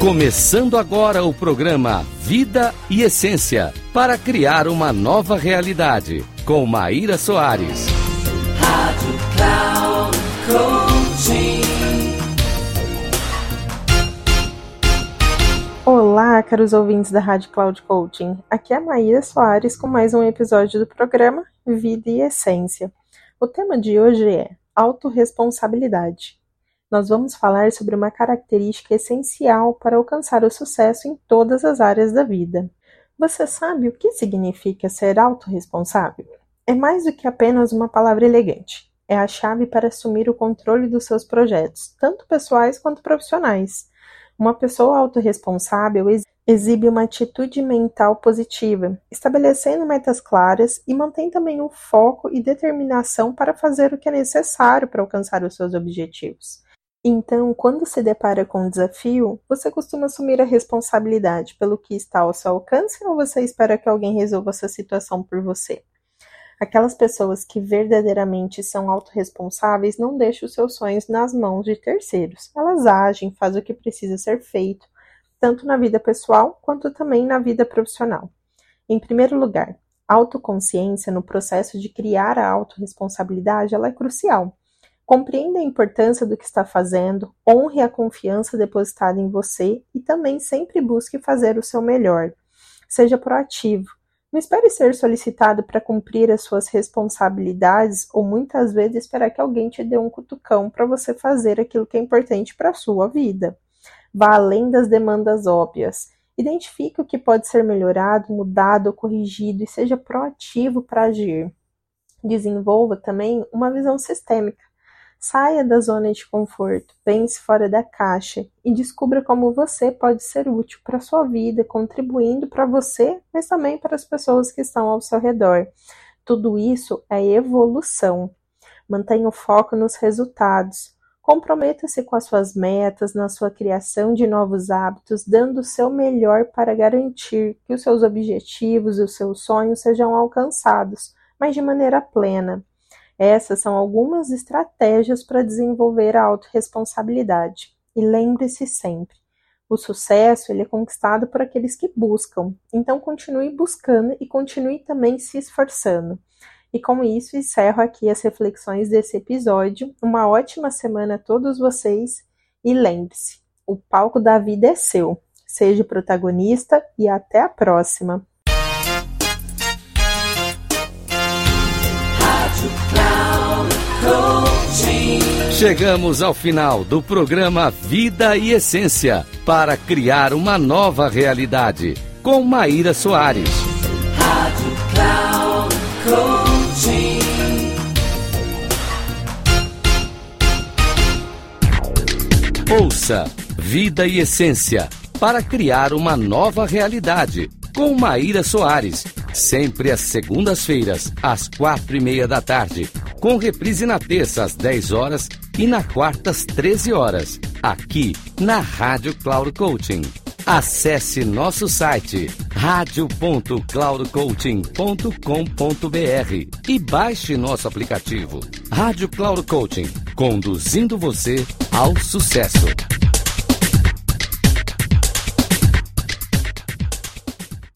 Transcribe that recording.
Começando agora o programa Vida e Essência para criar uma nova realidade com Maíra Soares. Rádio Cloud Olá, caros ouvintes da Rádio Cloud Coaching. Aqui é a Maíra Soares com mais um episódio do programa Vida e Essência. O tema de hoje é autorresponsabilidade nós vamos falar sobre uma característica essencial para alcançar o sucesso em todas as áreas da vida. Você sabe o que significa ser autorresponsável? É mais do que apenas uma palavra elegante. É a chave para assumir o controle dos seus projetos, tanto pessoais quanto profissionais. Uma pessoa autorresponsável exibe uma atitude mental positiva, estabelecendo metas claras e mantém também o foco e determinação para fazer o que é necessário para alcançar os seus objetivos. Então, quando se depara com um desafio, você costuma assumir a responsabilidade pelo que está ao seu alcance ou você espera que alguém resolva essa situação por você? Aquelas pessoas que verdadeiramente são autorresponsáveis não deixam os seus sonhos nas mãos de terceiros. Elas agem, fazem o que precisa ser feito, tanto na vida pessoal quanto também na vida profissional. Em primeiro lugar, autoconsciência no processo de criar a autorresponsabilidade ela é crucial. Compreenda a importância do que está fazendo, honre a confiança depositada em você e também sempre busque fazer o seu melhor. Seja proativo. Não espere ser solicitado para cumprir as suas responsabilidades ou muitas vezes esperar que alguém te dê um cutucão para você fazer aquilo que é importante para a sua vida. Vá além das demandas óbvias. Identifique o que pode ser melhorado, mudado ou corrigido e seja proativo para agir. Desenvolva também uma visão sistêmica Saia da zona de conforto, pense fora da caixa e descubra como você pode ser útil para a sua vida, contribuindo para você, mas também para as pessoas que estão ao seu redor. Tudo isso é evolução. Mantenha o foco nos resultados. Comprometa-se com as suas metas, na sua criação de novos hábitos, dando o seu melhor para garantir que os seus objetivos e os seus sonhos sejam alcançados, mas de maneira plena. Essas são algumas estratégias para desenvolver a autorresponsabilidade. E lembre-se sempre, o sucesso ele é conquistado por aqueles que buscam. Então continue buscando e continue também se esforçando. E com isso encerro aqui as reflexões desse episódio. Uma ótima semana a todos vocês e lembre-se, o palco da vida é seu. Seja protagonista e até a próxima. Chegamos ao final do programa Vida e Essência para criar uma nova realidade com Maíra Soares. Rádio Cloud Coaching. Ouça Vida e Essência para criar uma nova realidade com Maíra Soares, sempre às segundas-feiras, às quatro e meia da tarde, com reprise na terça às 10 horas e na quarta às 13 horas, aqui na Rádio Cloud Coaching. Acesse nosso site radio.cloudcoaching.com.br e baixe nosso aplicativo Rádio Cloud Coaching, conduzindo você ao sucesso.